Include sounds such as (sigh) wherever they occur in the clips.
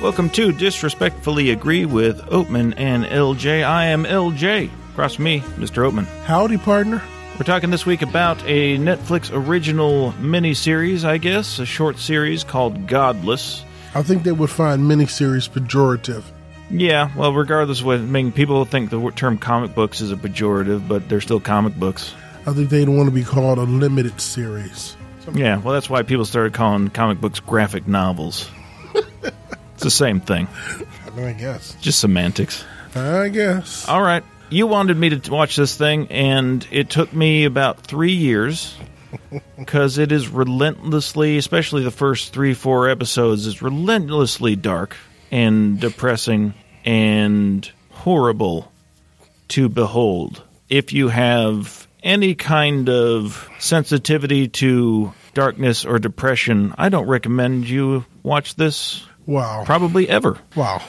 Welcome to Disrespectfully Agree with Oatman and LJ. I am LJ. Across from me, Mr. Oatman. Howdy, partner. We're talking this week about a Netflix original miniseries, I guess, a short series called Godless. I think they would find miniseries pejorative. Yeah, well, regardless of what, I mean, people think the term comic books is a pejorative, but they're still comic books. I think they'd want to be called a limited series. Yeah, well, that's why people started calling comic books graphic novels. The same thing, I guess. just semantics. I guess. All right. You wanted me to watch this thing, and it took me about three years (laughs) because it is relentlessly, especially the first three, four episodes, is relentlessly dark and depressing and horrible to behold. If you have any kind of sensitivity to darkness or depression, I don't recommend you watch this Wow. probably ever wow.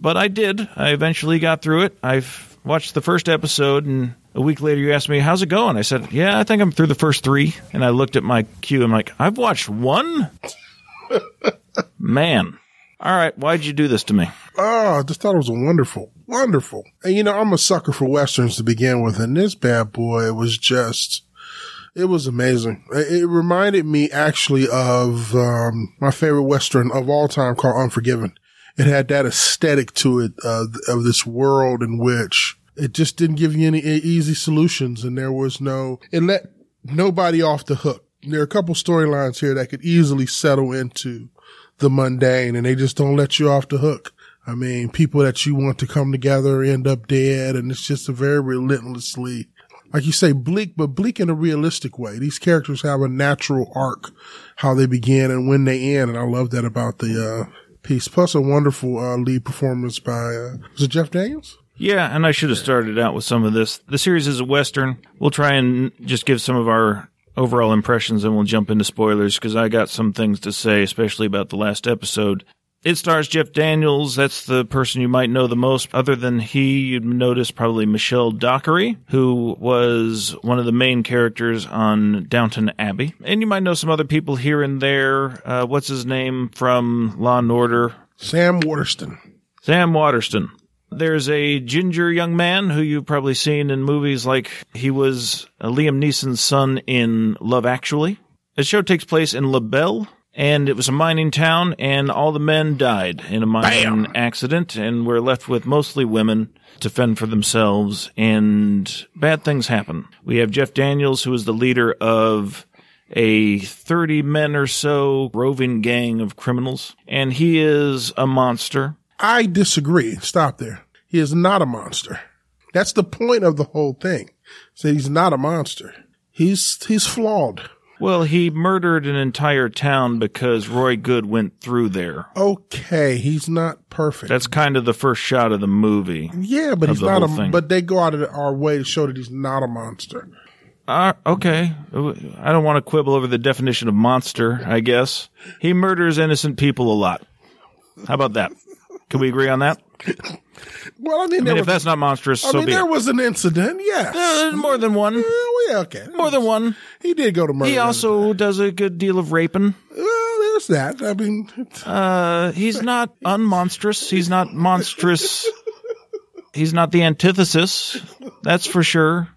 but I did. I eventually got through it. I've watched the first episode, and a week later, you asked me, How's it going? I said, Yeah, I think I'm through the first three. And I looked at my queue. I'm like, I've watched one? (laughs) Man. All right, why'd you do this to me? Oh, I just thought it was wonderful. Wonderful. And you know, I'm a sucker for Westerns to begin with, and this bad boy was just, it was amazing. It reminded me actually of um, my favorite Western of all time called Unforgiven. It had that aesthetic to it uh, of this world in which it just didn't give you any easy solutions, and there was no, it let nobody off the hook. There are a couple storylines here that could easily settle into the mundane and they just don't let you off the hook. I mean, people that you want to come together end up dead and it's just a very relentlessly, like you say, bleak, but bleak in a realistic way. These characters have a natural arc, how they begin and when they end. And I love that about the, uh, piece. Plus a wonderful, uh, lead performance by, uh, was it Jeff Daniels? Yeah, and I should have started out with some of this. The series is a Western. We'll try and just give some of our overall impressions and we'll jump into spoilers because I got some things to say, especially about the last episode. It stars Jeff Daniels. That's the person you might know the most. Other than he, you'd notice probably Michelle Dockery, who was one of the main characters on Downton Abbey. And you might know some other people here and there. Uh, what's his name from Law and Order? Sam Waterston. Sam Waterston. There's a ginger young man who you've probably seen in movies like he was Liam Neeson's son in Love Actually. The show takes place in LaBelle, and it was a mining town, and all the men died in a mining accident, and we're left with mostly women to fend for themselves, and bad things happen. We have Jeff Daniels, who is the leader of a 30 men or so roving gang of criminals, and he is a monster. I disagree. Stop there. He is not a monster. That's the point of the whole thing. Say he's not a monster. He's, he's flawed. Well, he murdered an entire town because Roy Goode went through there. Okay. He's not perfect. That's kind of the first shot of the movie. yeah, but he's not a, thing. but they go out of our way to show that he's not a monster. Uh, okay. I don't want to quibble over the definition of monster, I guess. He murders innocent people a lot. How about that? Can we agree on that? (laughs) Well, I mean, I mean, if was, that's not monstrous, I so mean, be there it. was an incident. Yes. Uh, more than one. Well, yeah, okay. More than one. He did go to murder. He also does a good deal of raping. Well, there's that. I mean, Uh, he's not unmonstrous. He's not monstrous. He's not the antithesis. That's for sure.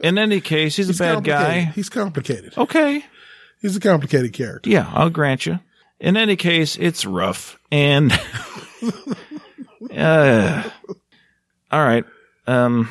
In any case, he's, he's a bad guy. He's complicated. Okay. He's a complicated character. Yeah, I'll grant you. In any case, it's rough. And, (laughs) uh, all right. Um,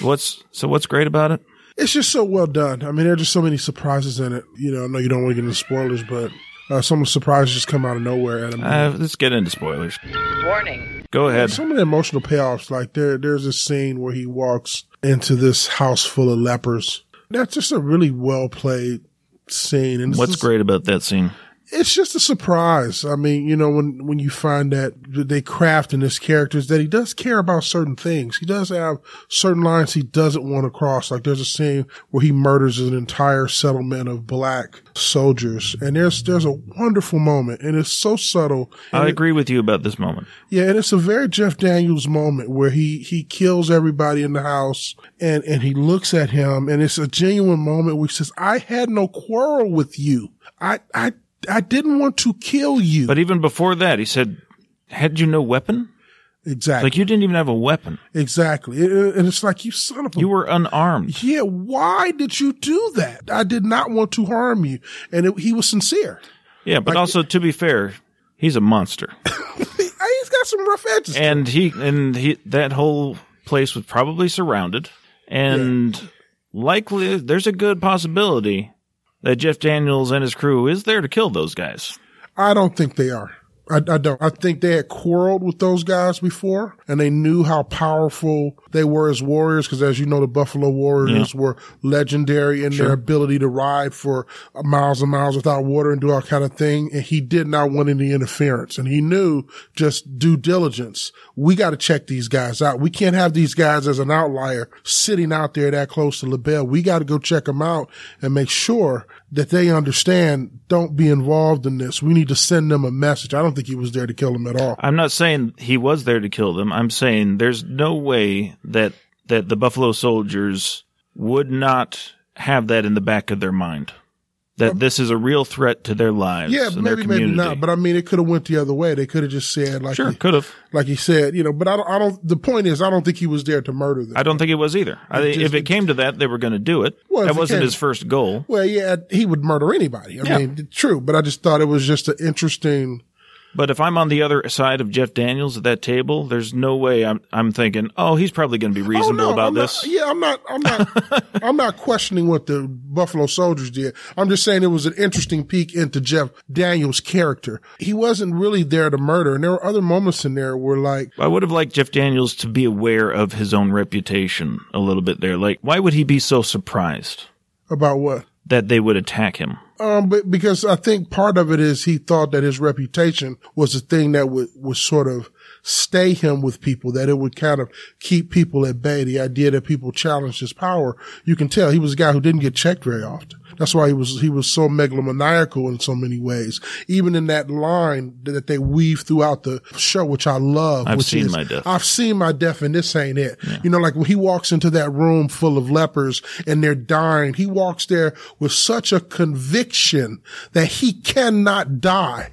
what's, so what's great about it? It's just so well done. I mean, there are just so many surprises in it. You know, I know you don't want to get into spoilers, but uh, some of the surprises just come out of nowhere. And I Uh, let's get into spoilers. Warning. Go ahead. some of the emotional payoffs, like there, there's a scene where he walks into this house full of lepers. That's just a really well played scene. And What's just- great about that scene? It's just a surprise. I mean, you know, when, when you find that they craft in his characters that he does care about certain things. He does have certain lines he doesn't want to cross. Like there's a scene where he murders an entire settlement of black soldiers. And there's, there's a wonderful moment and it's so subtle. I it- agree with you about this moment. yeah, and it's a very Jeff Daniels moment where he he kills everybody in the house and and he looks at him and it's a genuine moment where he says, "I had no quarrel with you. I I I didn't want to kill you. But even before that, he said, "Had you no weapon? exactly. Like you didn't even have a weapon. exactly. And it's like, you son of a You were unarmed." Yeah, why did you do that? I did not want to harm you. And it, he was sincere. Yeah, but also to be fair, he's a monster, (laughs) He, he's got some rough edges. and he and he that whole place was probably surrounded, and likely there's a good possibility that Jeff Daniels and his crew is there to kill those guys. I don't think they are. I, I don't. I think they had quarreled with those guys before and they knew how powerful they were as warriors. Cause as you know, the Buffalo Warriors were legendary in their ability to ride for miles and miles without water and do all kind of thing. And he did not want any interference and he knew just due diligence. We got to check these guys out. We can't have these guys as an outlier sitting out there that close to LaBelle. We got to go check them out and make sure that they understand don't be involved in this. We need to send them a message. I don't think he was there to kill them at all. I'm not saying he was there to kill them. I'm saying there's no way that that the Buffalo Soldiers would not have that in the back of their mind. That this is a real threat to their lives Yeah, and their maybe, community. maybe not. But I mean, it could have went the other way. They could have just said like, sure, could have. like he said, you know, but I don't, I don't, the point is, I don't think he was there to murder them. I don't think it was either. I think just- if it came to that, they were going to do it. Well, that wasn't his first goal. well, yeah, he would murder anybody. I Yeah. mean, true, but I just thought it was just an interesting, But if I'm on the other side of Jeff Daniels at that table, there's no way I'm I'm thinking, oh, he's probably going to be oh, reasonable oh, no, about I'm this. Not, yeah, I'm not, I'm not, (laughs) I'm not questioning what the Buffalo Soldiers did. I'm just saying it was an interesting peek into Jeff Daniels' character. He wasn't really there to murder. And there were other moments in there where like, I would have liked Jeff Daniels to be aware of his own reputation a little bit there. Like, why would he be so surprised about what? That they would attack him? Um, but because I think part of it is he thought that his reputation was the thing that would, would sort of stay him with people, that it would kind of keep people at bay. The idea that people challenged his power. You can tell he was a guy who didn't get checked very often. That's why he was, he was so megalomaniacal in so many ways. Even in that line that they weave throughout the show, which I love. I've which seen is, my death. I've seen my death and this ain't it. You know, like when he walks into that room full of lepers and they're dying, he walks there with such a conviction that he cannot die.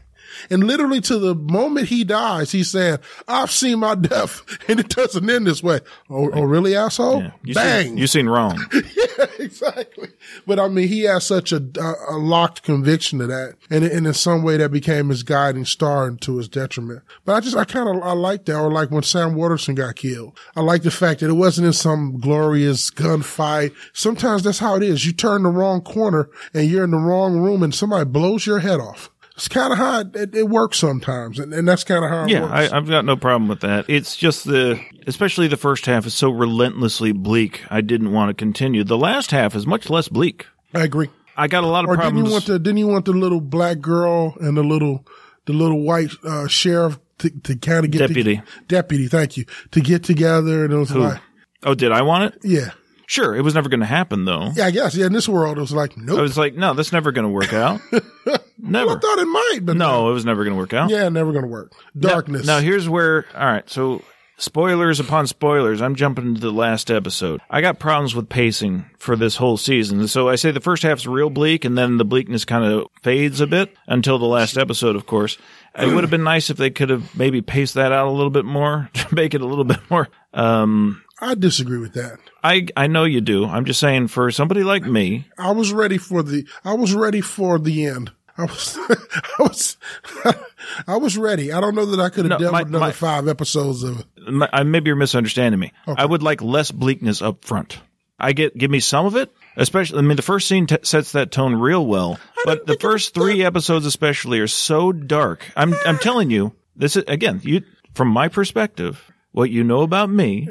And literally to the moment he dies, he's saying, I've seen my death (laughs) and it doesn't end this way. Oh, oh really, asshole? You Bang. Seen, you seen wrong. (laughs) yeah, exactly. But I mean, he has such a, a, a locked conviction to that. And, and in some way that became his guiding star and to his detriment. But I just, I kind of, I like that. Or like when Sam Waterston got killed. I like the fact that it wasn't in some glorious gunfight. Sometimes that's how it is. You turn the wrong corner and you're in the wrong room and somebody blows your head off. It's kind of how it, it, works sometimes. And, and that's kind of how it Yeah, works. I, I've got no problem with that. It's just the, especially the first half is so relentlessly bleak. I didn't want to continue. The last half is much less bleak. I agree. I got a lot of Or problems. didn't you want the didn't you want the little black girl and the little the little white uh, sheriff to, to kind of get Deputy. to, deputy? Thank you to get together and it was like oh, did I want it? yeah Sure, it was never going to happen though. yeah I guess yeah in this world it was like I nope. was like, no, that's never going to work out. (laughs) never. I thought it might, but No, it was never going to work out. yeah, never gonna work. Darkness. Now, here's where, all right, so spoilers upon spoilers. I'm jumping into the last episode. I got problems with pacing for this whole season. So I say the first half's real bleak, and then the bleakness kind of fades a bit until the last episode, of course. It would have been nice if they could have maybe paced that out a little bit more (laughs) to make it a little bit more. Um, I disagree with that. I I know you do. I'm just saying for somebody like me, I was ready for the I was ready for the end. I was (laughs) I was (laughs) I was ready. I don't know that I could have No, dealt my- with another my- five episodes of it. I- maybe you're misunderstanding me. I would like less bleakness up front. I get give me some of it, especially. I mean, the first scene t- sets that tone real well, but the first three episodes, especially, are so dark. I'm I'm telling you, this is again, you from my perspective, what you know about me.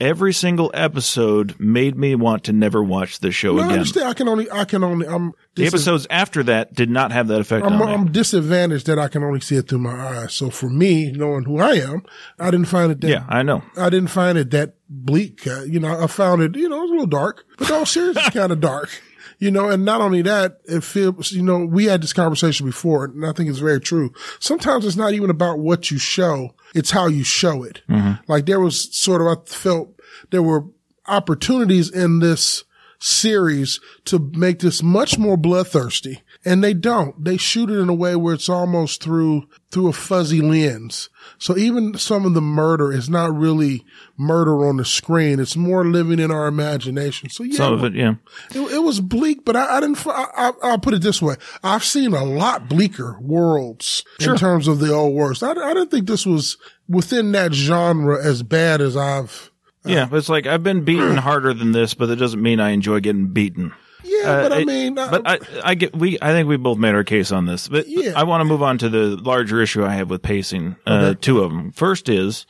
Every single episode made me want to never watch the show No, I again. understand. I can only I can only I'm The episodes after that did not have that effect I'm, on me. I'm disadvantaged that I can only see it through my eyes. So for me, knowing who I am, I didn't find it that, yeah, I know. I didn't find it that bleak. Uh, you know, I found it, you know, it was a little dark, but series is (laughs) kind of dark. You know, and not only that, it feels, you know, we had this conversation before and I think it's very true. Sometimes it's not even about what you show. It's how you show it. Mm-hmm. Like there was sort of, I felt there were opportunities in this series to make this much more bloodthirsty and they don't. They shoot it in a way where it's almost through through a fuzzy lens. So even some of the murder is not really murder on the screen. It's more living in our imagination. So yeah, Some of it, yeah. it, it was bleak, but I, I didn't. I, I, I'll put it this way: I've seen a lot bleaker worlds in terms of the old worst. I, I didn't think this was within that genre as bad as I've. Yeah, it's like I've been beaten harder than this, but that doesn't mean I enjoy getting beaten. Yeah, Uh, but I mean, I- but I, I get we. I think we both made our case on this, but Yeah. I want to move on to the larger issue I have with pacing. Uh, two of them. First is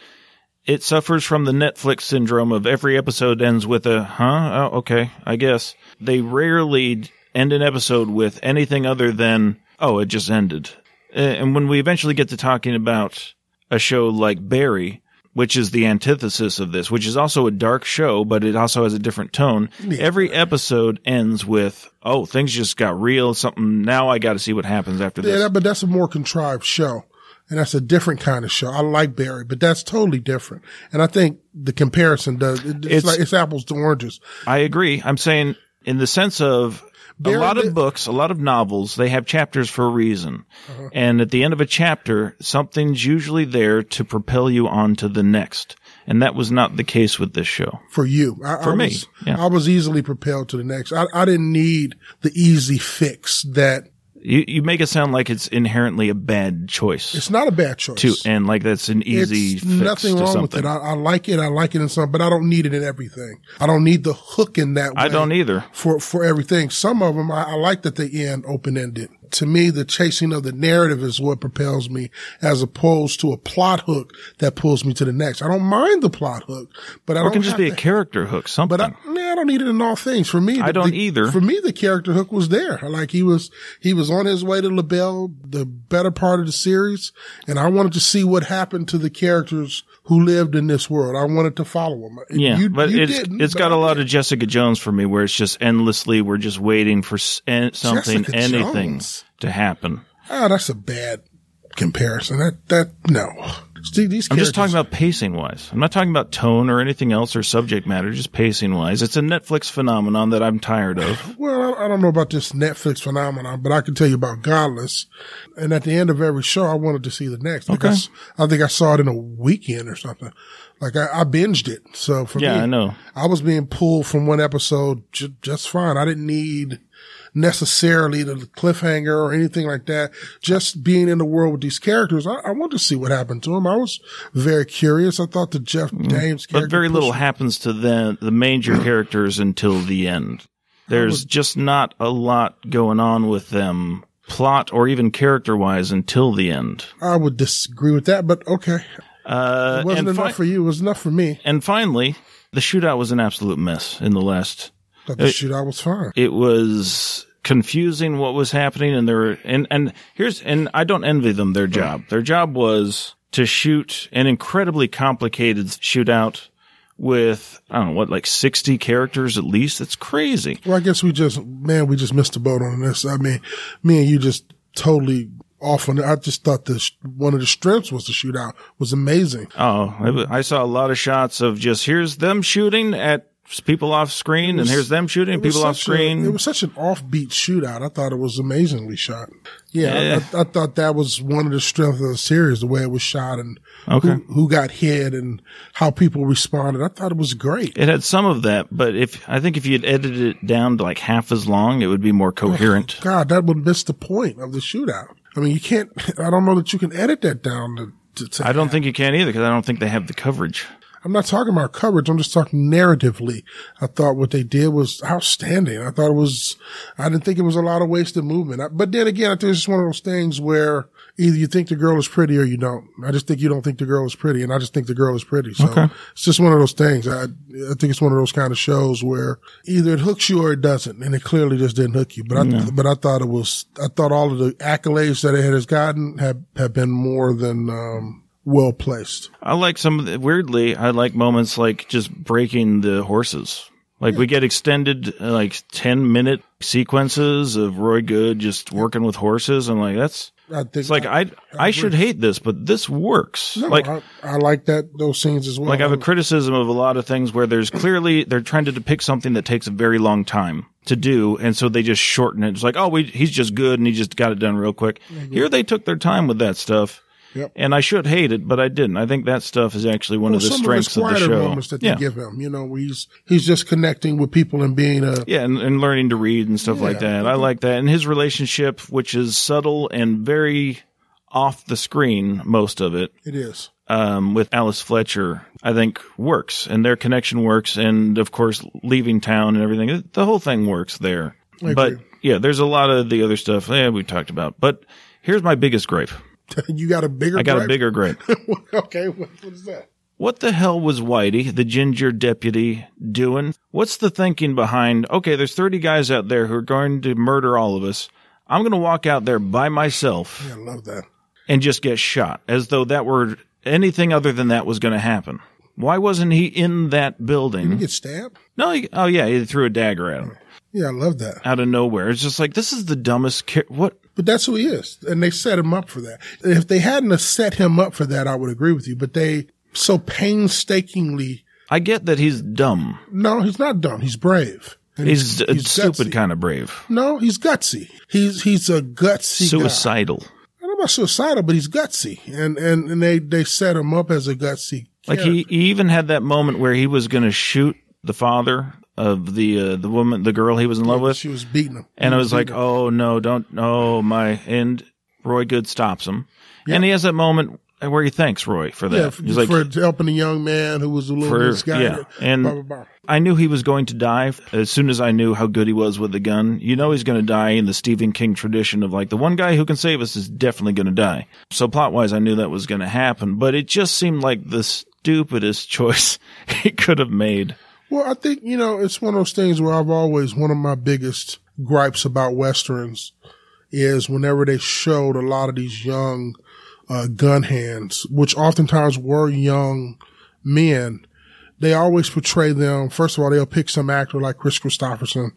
it suffers from the Netflix syndrome of every episode ends with a huh. Oh, okay, I guess they rarely end an episode with anything other than oh, it just ended. And when we eventually get to talking about a show like Barry, which is the antithesis of this, which is also a dark show, but it also has a different tone. Every episode ends with, oh, things just got real. Something now I got to see what happens after yeah, this. that, but that's a more contrived show, and that's a different kind of show. I like Barry, but that's totally different. And I think the comparison does. It's, It's- like it's apples to oranges. I agree. I'm saying in the sense of Barry a lot of books, a lot of novels, they have chapters for a reason. Uh-huh. And at the end of a chapter, something's usually there to propel you on to the next. And that was not the case with this show. for you. I, For I me, was, yeah. I was easily propelled to the next. I, I didn't need the easy fix that You, you make it sound like it's inherently a bad choice it's not a bad choice. to, and like that's an easy it's nothing wrong something. with it. I, I like it. I like it in some, but I don't need it in everything. I don't need the hook in that way. I don't either. for for everything. Some of them I, I like that they end open ended. To me, the chasing of the narrative is what propels me, as opposed to a plot hook that pulls me to the next. I don't mind the plot hook, but I Or don't it can just be a character hook, something. But I, nah, I don't need it in all things. For me, I don't the- either. For me, the character hook was there. Like he was, he was on his way to LaBelle, the better part of the series, and I wanted to see what happened to the characters who lived in this world. I wanted to follow them. yeah, You- but you it's it's but got a lot of Jessica Jones for me, where it's just endlessly we're just waiting for something, Jessica anything Jones. To happen. Ah, that's a bad comparison. That that no. See, these I'm just talking about pacing wise. I'm not talking about tone or anything else or subject matter, just pacing wise. It's a Netflix phenomenon that I'm tired of. (sighs) Well, I don't know about this Netflix phenomenon, but I can tell you about Godless. And at the end of every show, I wanted to see the next. Like I Okay. think I saw it in a weekend or something. Like I, I binged it. So for Yeah, me, I know. I was being pulled from one episode ju- just fine. I didn't need necessarily the cliffhanger or anything like that. Just being in the world with these characters, I, I wanted to see what happened to them. I was very curious. I thought the Jeff James character, Mm. But very little happens to the the major (clears throat) characters until the end. There's just not a lot going on with them, plot or even character wise, until the end. I would disagree with that, but okay. Uh, It wasn't and enough fi- for you. It was enough for me. And finally, the shootout was an absolute mess in the last. Thought the shootout was fine. It was confusing what was happening, and there were and and here's and I don't envy them their job. Their job was to shoot an incredibly complicated shootout with I don't know what like sixty characters at least. It's crazy. Well, I guess we just, man, we just missed the boat on this. I mean, me and you just totally off on it. I just thought this, one of the strengths was the shootout was amazing. Oh, I saw a lot of shots of just here's them shooting at people off screen, and here's them shooting people off such a- screen. it was such an offbeat shootout. I thought it was amazingly shot. Yeah, Yeah. I, I, I thought that was one of the strengths of the series, the way it was shot and Okay. who, who got hit and how people responded. I thought it was great. It had some of that, but if I think if you had edited it down to like half as long, it would be more coherent. God, that would miss the point of the shootout. I mean, you can't, (laughs) I don't know that you can edit that down to, to, to I don't think you can either because I don't think they have the coverage. I'm not talking about coverage. I'm just talking narratively. I thought what they did was outstanding. I thought it was, I didn't think it was a lot of wasted movement. I- But then again, I think it's just one of those things where either you think the girl is pretty or you don't. I just think you don't think the girl is pretty and I just think the girl is pretty. So Okay. it's just one of those things. I, I think it's one of those kind of shows where either it hooks you or it doesn't. And it clearly just didn't hook you. But I, but I thought it was, I thought all of the accolades that it has gotten have, have been more than, um, well placed. I like some of the, weirdly, I like moments like just breaking the horses. Like we get extended uh, like 10 minute sequences of Roy Goode just working with horses. I'm like, that's, I think It's like I I, should hate this, but this works. no, like I, I like that those scenes as well. like I have a criticism of a lot of things where there's clearly they're trying to depict something that takes a very long time to do, and so they just shorten it. It's like, oh, we, he's just good and he just got it done real quick. Here they took their time with that stuff. Yep. And I should hate it, but I didn't. I think that stuff is actually one of the strengths of of, the show. moments that yeah. they give him, you know, where he's he's just connecting with people and being a Yeah, and, and learning to read and stuff like that. I like that. And his relationship, which is subtle and very off the screen, most of it, it is. um, with Alice Fletcher, I think works. And their connection works. And of course, leaving town and everything, the whole thing works there. I But agree. yeah, there's a lot of the other stuff eh, we talked about. But here's my biggest gripe. (laughs) you got a bigger. I got a bigger gripe. (laughs) okay, what, what is that? What the hell was Whitey, the ginger deputy, doing? What's the thinking behind, okay, there's 30 guys out there who are going to murder all of us. I'm going to walk out there by myself I love that. and just get shot as though that were anything other than that was going to happen. Why wasn't he in that building? You get stabbed. No, he, oh yeah, he threw a dagger at him Yeah, I love that. out of nowhere. It's just like, this is the dumbest, ki- what? But that's who he is, and they set him up for that. If they hadn't have set him up for that, I would agree with you. But they so painstakingly. I get that he's dumb. No, he's not dumb. He's brave. And He's, a he's stupid gutsy. kind of brave. No, he's gutsy. He's he's a gutsy guy. Suicidal. I don't know about suicidal, but he's gutsy, and and and they they set him up as a gutsy. Like he, he even had that moment where he was going to shoot the father of the uh, the woman, the girl he was in love with, She was beating him, and He I was like, him. "Oh no, don't no my!" And Roy Goode stops him, and he has that moment where he thanks Roy for that. yeah, for, He's like, for helping a young man who was a little For- misguided. yeah, and- blah, blah, blah. I knew he was going to die as soon as I knew how good he was with the gun. You know he's going to die in the Stephen King tradition of like the one guy who can save us is definitely going to die. So plot wise, I knew that was going to happen, but it just seemed like the stupidest (laughs) choice he could have made. Well, I think, you know, it's one of those things where I've always, one of my biggest gripes about Westerns is whenever they showed a lot of these young, uh, gun hands, which oftentimes were young men, they always portray them. First of all, they'll pick some actor like Kris Kristofferson,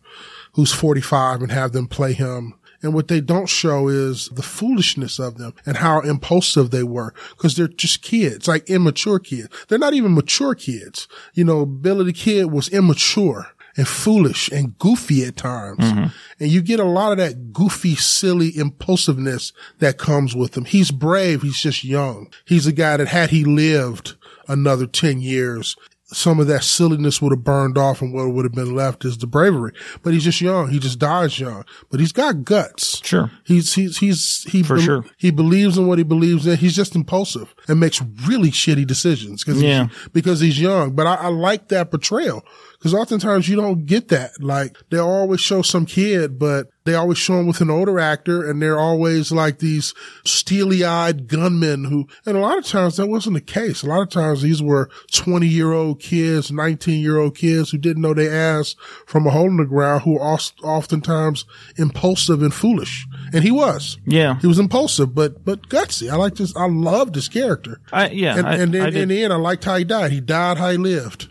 who's 45 and have them play him. And what they don't show is the foolishness of them and how impulsive they were because they're just kids, like immature kids. They're not even mature kids. You know, Billy the Kid was immature and foolish and goofy at times. Mm-hmm. And you get a lot of that goofy, silly impulsiveness that comes with him. He's brave. He's just young. He's a guy that had he lived another 10 years, some of that silliness would have burned off and what would have been left is the bravery. But he's just young. He just dies young, but he's got guts. Sure. He's, he's, he's, he, For sure. he believes in what he believes in. He's just impulsive and makes really shitty decisions because Yeah. he's, because he's young. But I, I like that portrayal because oftentimes you don't get that. Like they always show some kid, but they always show him with an older actor and they're always like these steely eyed gunmen who, and a lot of times that wasn't the case. A lot of times these were 20 year old kids, 19 year old kids who didn't know their ass from a hole in the ground who are oftentimes impulsive and foolish. And he was. Yeah. He was impulsive, but but gutsy. I like this. I loved his character. I, yeah. And, I, and then I in the end, I liked how he died. He died how he lived.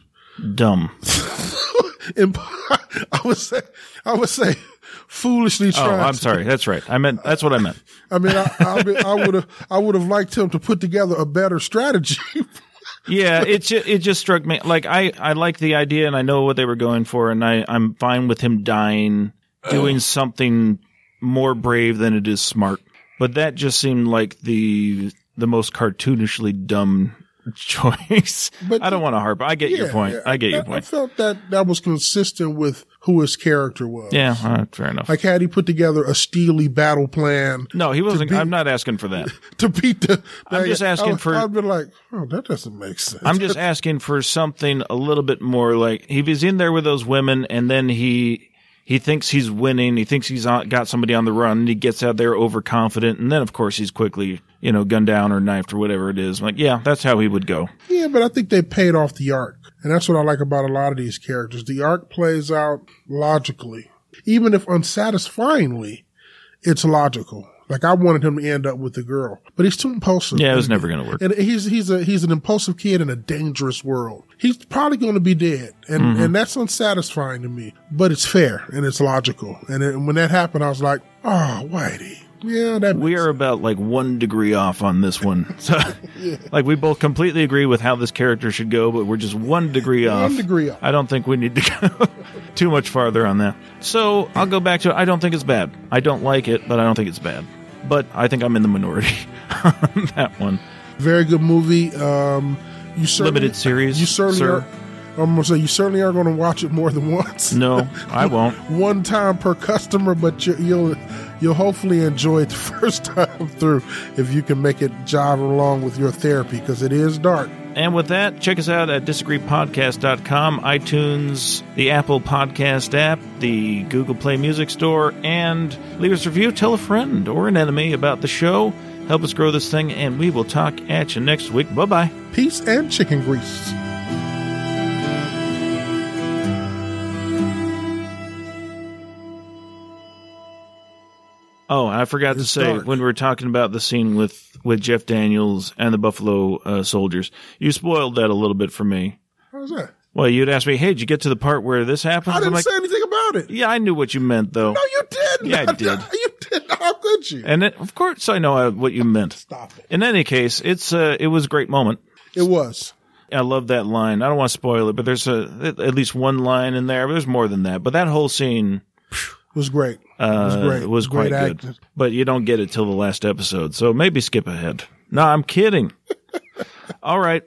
Dumb. (laughs) Imp- I would say, I would say, foolishly Oh. I'm sorry. That's right. I meant, that's what I meant. I mean, I, would have, I would have liked him to put together a better strategy. (laughs) Yeah, it ju- it just struck me like I I like the idea and I know what they were going for and I I'm fine with him dying, doing something more brave than it is smart. But that just seemed like the the most cartoonishly dumb choice. (laughs) But I don't want to harp. I get your point. yeah. I get your point. I felt that that was consistent with who his character was. Yeah, uh, fair enough. Like had he put together a steely battle plan no, he wasn't. beat- I'm not asking for that. (laughs) to beat the. I'm just asking I, for- I'd be like, oh, that doesn't make sense. I'm just (laughs) asking for something a little bit more like he was in there with those women and then he he thinks he's winning. He thinks he's got somebody on the run and he gets out there overconfident. And then of course he's quickly, you know, gunned down or knifed or whatever it is. Like, yeah, that's how he would go. Yeah, but I think they paid off the arc. And that's what I like about a lot of these characters. The arc plays out logically. Even if unsatisfyingly, it's logical. Like I wanted him to end up with the girl, but he's too impulsive. Yeah, it was never going to work. And he's he's a he's an impulsive kid in a dangerous world. He's probably going to be dead, and Mm-hmm. and that's unsatisfying to me. But it's fair and it's logical. And it, when that happened, I was like, oh, Whitey. Yeah, that We are about like one degree off on this one. (laughs) So, like, we both completely agree with how this character should go, but we're just one degree off. One degree off. I don't think we need to (laughs) go too much farther on that. So, I'll go back to it. I don't think it's bad. I don't like it, but I don't think it's bad. But I think I'm in the minority (laughs) on that one. very good movie. Um, you certainly, Limited series, You certainly sir. are. I'm gonna say you certainly are going to watch it more than (laughs) once. No, I won't. (laughs) One time per customer, but you, you'll you'll hopefully enjoy it the (laughs) first time through if you can make it jive along with your therapy because it is dark. And with that, check us out at disagreepodcast.com, iTunes, the Apple Podcast app, the Google Play Music Store, and leave us a review. Tell a friend or an enemy about the show. Help us grow this thing, and we will talk at you next week. Bye bye. Peace and chicken grease. Oh, I forgot to say dark. when we were talking about the scene with, with Jeff Daniels and the Buffalo uh, soldiers, you spoiled that a little bit for me. How's that? Well, you'd ask me, hey, did you get to the part where this happened?" I didn't like, say anything about it. yeah, I knew what you meant, though. No, you didn't. Yeah, I did. (laughs) You did. How could you? And it, of course, I know uh, what you meant. Stop it. In any case, it's uh, it was a great moment. It was. I love that line. I don't want to spoil it, but there's a at least one line in there. But there's more than that. But that whole scene was great. uh, it was great. It was Great quite good. But you don't get it till the last episode, so maybe skip ahead. No, I'm kidding. (laughs) All right.